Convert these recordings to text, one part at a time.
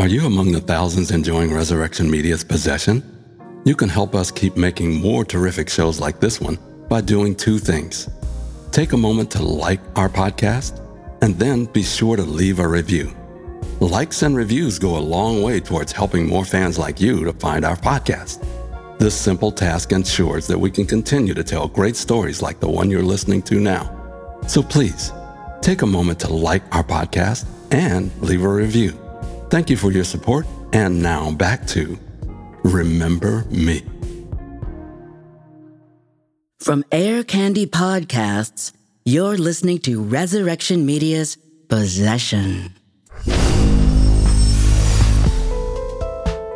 Are you among the thousands enjoying Resurrection Media's possession? You can help us keep making more terrific shows like this one by doing two things. Take a moment to like our podcast, and then be sure to leave a review. Likes and reviews go a long way towards helping more fans like you to find our podcast. This simple task ensures that we can continue to tell great stories like the one you're listening to now. So please, take a moment to like our podcast and leave a review. Thank you for your support. And now back to Remember Me. From Air Candy Podcasts, you're listening to Resurrection Media's Possession.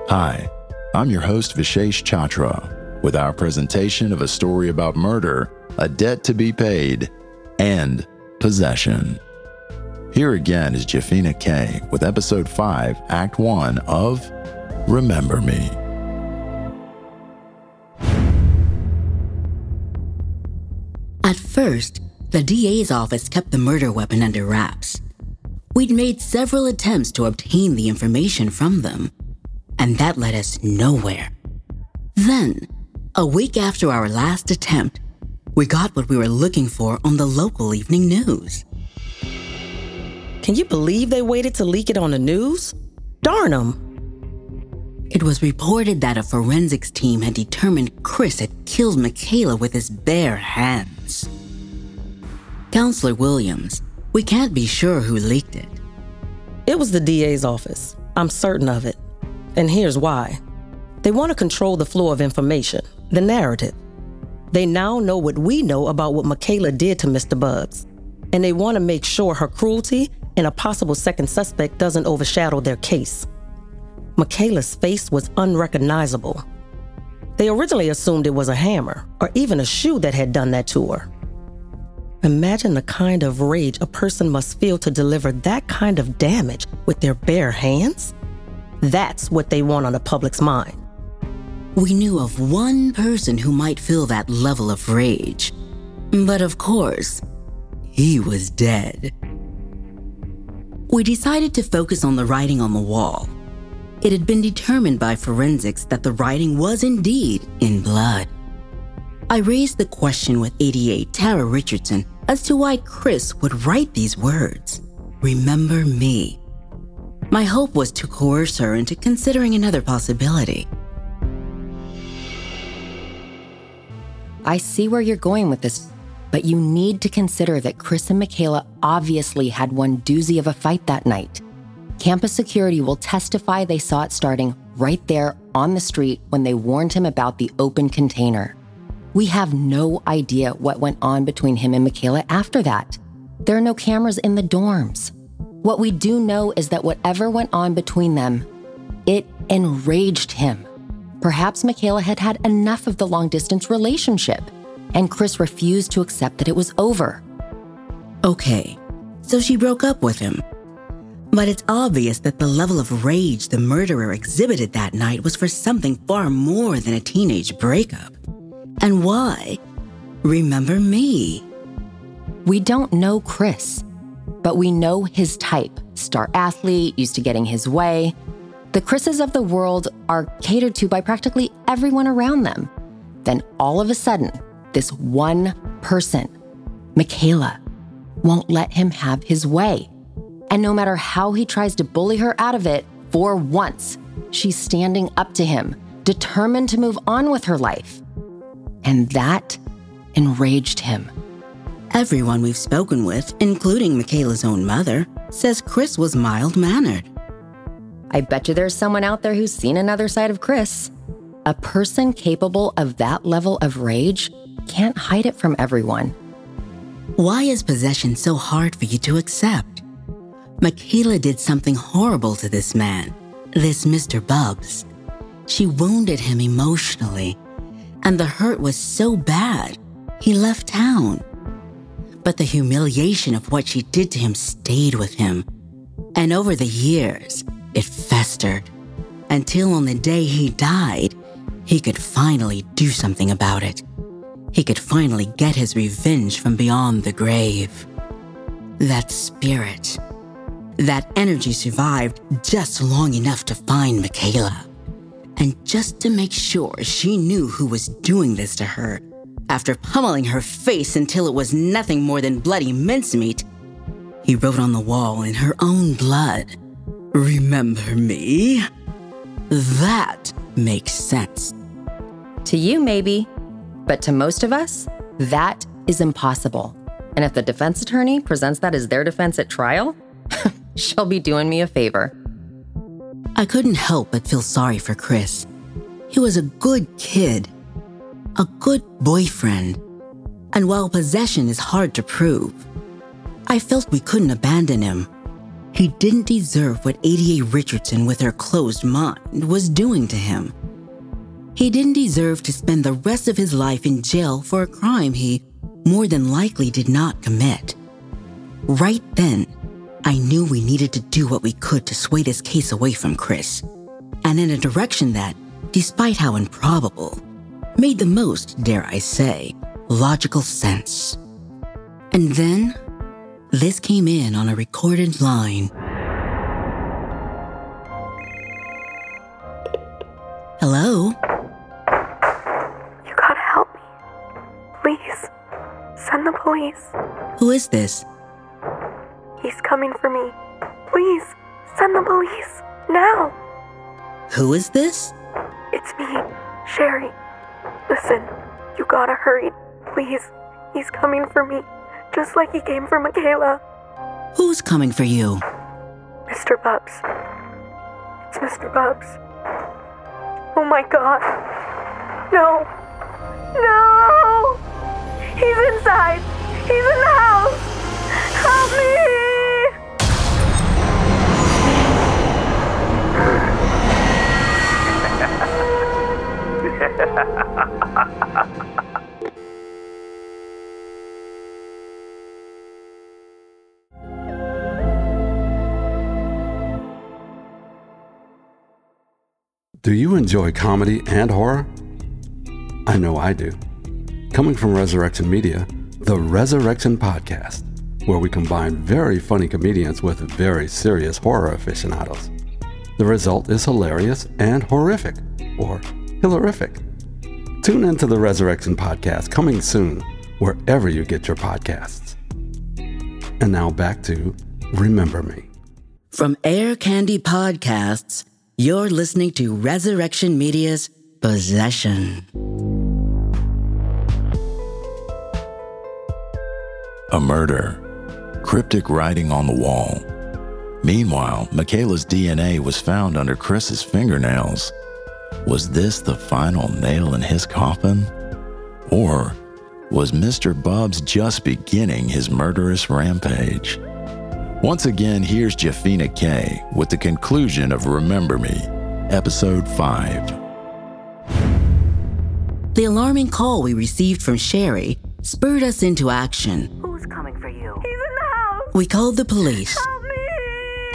Hi, I'm your host Vishesh Chatra with our presentation of a story about murder, a debt to be paid, and possession. Here again is Jafina K with episode 5, act 1 of Remember Me. At first, the DA's office kept the murder weapon under wraps. We'd made several attempts to obtain the information from them, and that led us nowhere. Then, a week after our last attempt, we got what we were looking for on the local evening news. Can you believe they waited to leak it on the news? Darn them. It was reported that a forensics team had determined Chris had killed Michaela with his bare hands. Counselor Williams, we can't be sure who leaked it. It was the DA's office. I'm certain of it. And here's why they want to control the flow of information, the narrative. They now know what we know about what Michaela did to Mr. Bubbs, and they want to make sure her cruelty and a possible second suspect doesn't overshadow their case. Michaela's face was unrecognizable. They originally assumed it was a hammer or even a shoe that had done that to her. Imagine the kind of rage a person must feel to deliver that kind of damage with their bare hands. That's what they want on the public's mind. We knew of one person who might feel that level of rage. But of course, he was dead. We decided to focus on the writing on the wall. It had been determined by forensics that the writing was indeed in blood. I raised the question with ADA Tara Richardson as to why Chris would write these words Remember me. My hope was to coerce her into considering another possibility. I see where you're going with this, but you need to consider that Chris and Michaela obviously had one doozy of a fight that night. Campus security will testify they saw it starting right there on the street when they warned him about the open container. We have no idea what went on between him and Michaela after that. There are no cameras in the dorms. What we do know is that whatever went on between them, it enraged him. Perhaps Michaela had had enough of the long distance relationship, and Chris refused to accept that it was over. Okay, so she broke up with him. But it's obvious that the level of rage the murderer exhibited that night was for something far more than a teenage breakup. And why? Remember me. We don't know Chris, but we know his type star athlete, used to getting his way. The Chris's of the world are catered to by practically everyone around them. Then all of a sudden, this one person, Michaela, won't let him have his way. And no matter how he tries to bully her out of it, for once, she's standing up to him, determined to move on with her life. And that enraged him. Everyone we've spoken with, including Michaela's own mother, says Chris was mild mannered. I bet you there's someone out there who's seen another side of Chris. A person capable of that level of rage can't hide it from everyone. Why is possession so hard for you to accept? Michaela did something horrible to this man, this Mr. Bubbs. She wounded him emotionally, and the hurt was so bad, he left town. But the humiliation of what she did to him stayed with him. And over the years, it festered until on the day he died, he could finally do something about it. He could finally get his revenge from beyond the grave. That spirit, That energy survived just long enough to find Michaela. And just to make sure she knew who was doing this to her, after pummeling her face until it was nothing more than bloody mincemeat, he wrote on the wall in her own blood, Remember me? That makes sense. To you, maybe, but to most of us, that is impossible. And if the defense attorney presents that as their defense at trial, she'll be doing me a favor. I couldn't help but feel sorry for Chris. He was a good kid, a good boyfriend. And while possession is hard to prove, I felt we couldn't abandon him. He didn't deserve what ADA Richardson, with her closed mind, was doing to him. He didn't deserve to spend the rest of his life in jail for a crime he, more than likely, did not commit. Right then, I knew we needed to do what we could to sway this case away from Chris, and in a direction that, despite how improbable, made the most, dare I say, logical sense. And then, this came in on a recorded line. Hello? Who is this? He's coming for me. Please. Send the police. Now. Who is this? It's me, Sherry. Listen, you gotta hurry. Please. He's coming for me. Just like he came for Michaela. Who's coming for you? Mr. Bubs. It's Mr. Bubs. Oh my god. No. No! He's inside! The house! Help me! Do you enjoy comedy and horror? I know I do. Coming from Resurrection Media, the Resurrection Podcast, where we combine very funny comedians with very serious horror aficionados. The result is hilarious and horrific, or hilarific. Tune into the Resurrection Podcast coming soon, wherever you get your podcasts. And now back to Remember Me. From Air Candy Podcasts, you're listening to Resurrection Media's Possession. A murder. Cryptic writing on the wall. Meanwhile, Michaela's DNA was found under Chris's fingernails. Was this the final nail in his coffin? Or was Mr. Bubs just beginning his murderous rampage? Once again, here's Jafina K with the conclusion of Remember Me, Episode 5. The alarming call we received from Sherry spurred us into action. We called the police,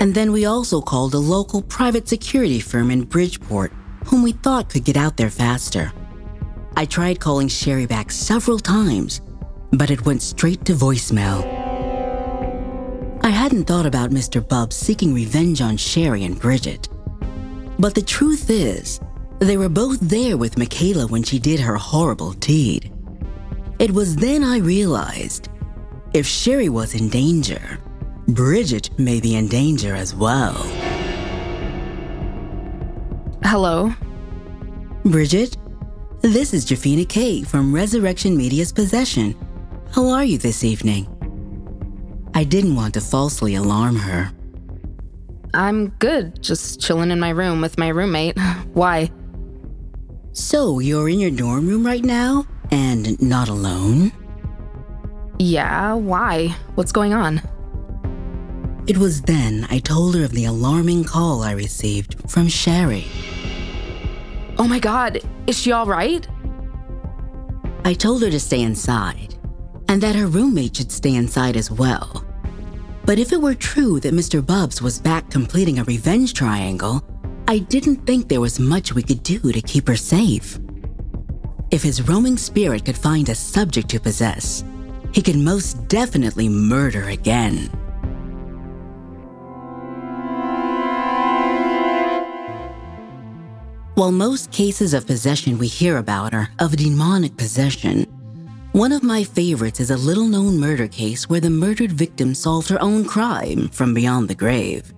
and then we also called a local private security firm in Bridgeport, whom we thought could get out there faster. I tried calling Sherry back several times, but it went straight to voicemail. I hadn't thought about Mr. Bubs seeking revenge on Sherry and Bridget. But the truth is, they were both there with Michaela when she did her horrible deed. It was then I realized if Sherry was in danger, Bridget may be in danger as well. Hello. Bridget, this is Jafina K from Resurrection Media's Possession. How are you this evening? I didn't want to falsely alarm her. I'm good. Just chilling in my room with my roommate. Why? So, you're in your dorm room right now and not alone? Yeah, why? What's going on? It was then I told her of the alarming call I received from Sherry. Oh my god, is she alright? I told her to stay inside and that her roommate should stay inside as well. But if it were true that Mr. Bubs was back completing a revenge triangle, I didn't think there was much we could do to keep her safe. If his roaming spirit could find a subject to possess, he could most definitely murder again. While most cases of possession we hear about are of demonic possession, one of my favorites is a little known murder case where the murdered victim solved her own crime from beyond the grave.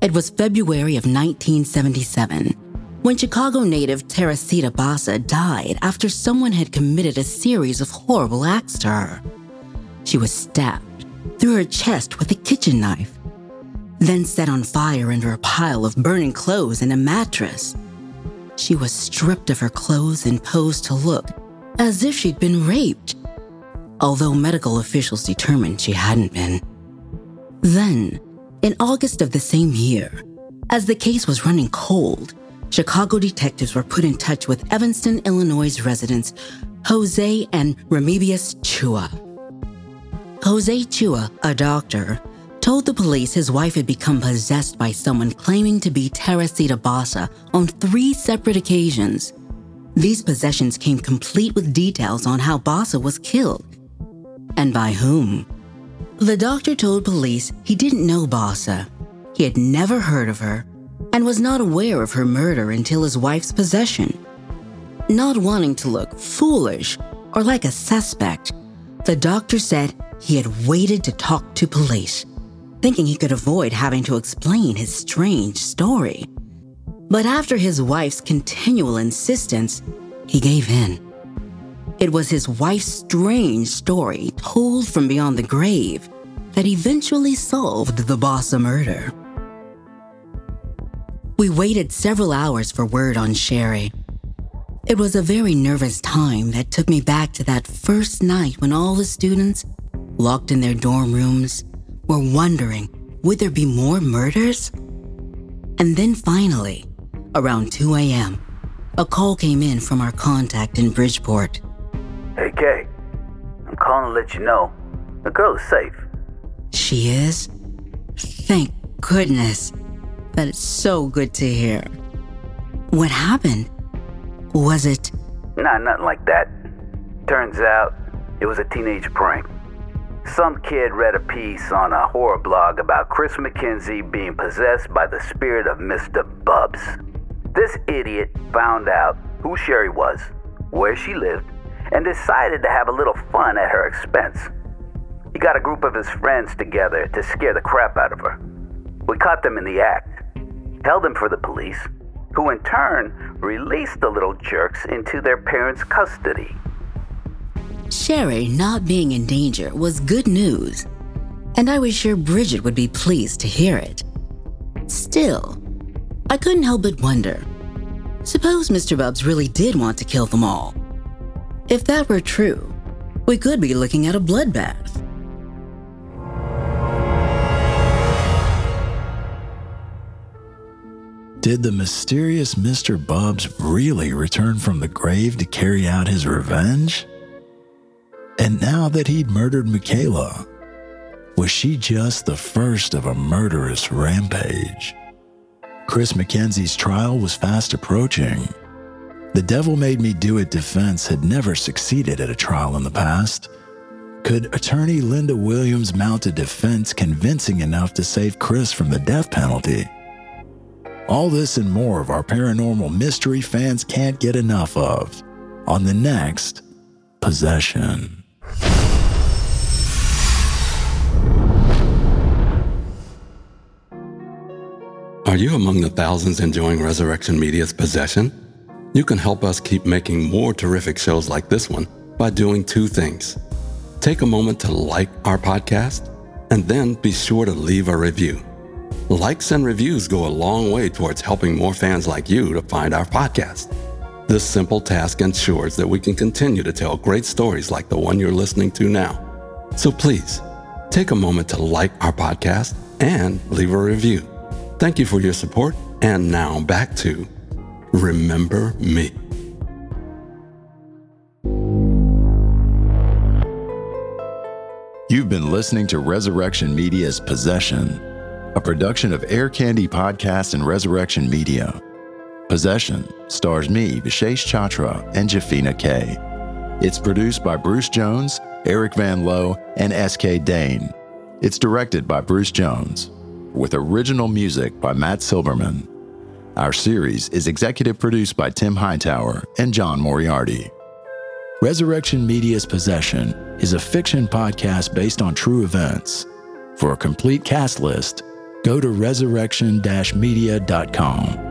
It was February of 1977 when Chicago native Teresita Basa died after someone had committed a series of horrible acts to her. She was stabbed through her chest with a kitchen knife, then set on fire under a pile of burning clothes and a mattress. She was stripped of her clothes and posed to look as if she'd been raped, although medical officials determined she hadn't been. Then, in August of the same year, as the case was running cold, Chicago detectives were put in touch with Evanston, Illinois residents Jose and Remedios Chua. Jose Chua, a doctor, told the police his wife had become possessed by someone claiming to be Teresita Basa on three separate occasions. These possessions came complete with details on how Basa was killed and by whom. The doctor told police he didn't know Basa. He had never heard of her and was not aware of her murder until his wife's possession. Not wanting to look foolish or like a suspect, the doctor said he had waited to talk to police, thinking he could avoid having to explain his strange story. But after his wife's continual insistence, he gave in. It was his wife's strange story, told from beyond the grave, that eventually solved the Basa murder. We waited several hours for word on Sherry. It was a very nervous time that took me back to that first night when all the students, locked in their dorm rooms, were wondering would there be more murders? And then finally, around 2 a.m., a call came in from our contact in Bridgeport. Hey, Kay. I'm calling to let you know the girl is safe. She is? Thank goodness. That is so good to hear. What happened? Was it? Nah, nothing like that. Turns out it was a teenage prank. Some kid read a piece on a horror blog about Chris McKenzie being possessed by the spirit of Mr. Bubs. This idiot found out who Sherry was, where she lived, and decided to have a little fun at her expense. He got a group of his friends together to scare the crap out of her. We caught them in the act, held them for the police, who in turn released the little jerks into their parents' custody. Sherry not being in danger was good news, and I was sure Bridget would be pleased to hear it. Still, I couldn't help but wonder suppose Mr. Bubs really did want to kill them all. If that were true, we could be looking at a bloodbath. Did the mysterious Mr. Bubs really return from the grave to carry out his revenge? And now that he'd murdered Michaela, was she just the first of a murderous rampage? Chris McKenzie's trial was fast approaching. The Devil Made Me Do It defense had never succeeded at a trial in the past. Could attorney Linda Williams mount a defense convincing enough to save Chris from the death penalty? All this and more of our paranormal mystery fans can't get enough of on the next Possession. Are you among the thousands enjoying Resurrection Media's possession? You can help us keep making more terrific shows like this one by doing two things. Take a moment to like our podcast, and then be sure to leave a review. Likes and reviews go a long way towards helping more fans like you to find our podcast. This simple task ensures that we can continue to tell great stories like the one you're listening to now. So please, take a moment to like our podcast and leave a review. Thank you for your support, and now back to Remember Me. You've been listening to Resurrection Media's Possession, a production of Air Candy Podcast and Resurrection Media. Possession stars me, Vishesh Chatra, and Jafina K. It's produced by Bruce Jones, Eric Van Lowe, and S.K. Dane. It's directed by Bruce Jones, with original music by Matt Silberman. Our series is executive produced by Tim Hightower and John Moriarty. Resurrection Media's Possession is a fiction podcast based on true events. For a complete cast list, go to resurrection media.com.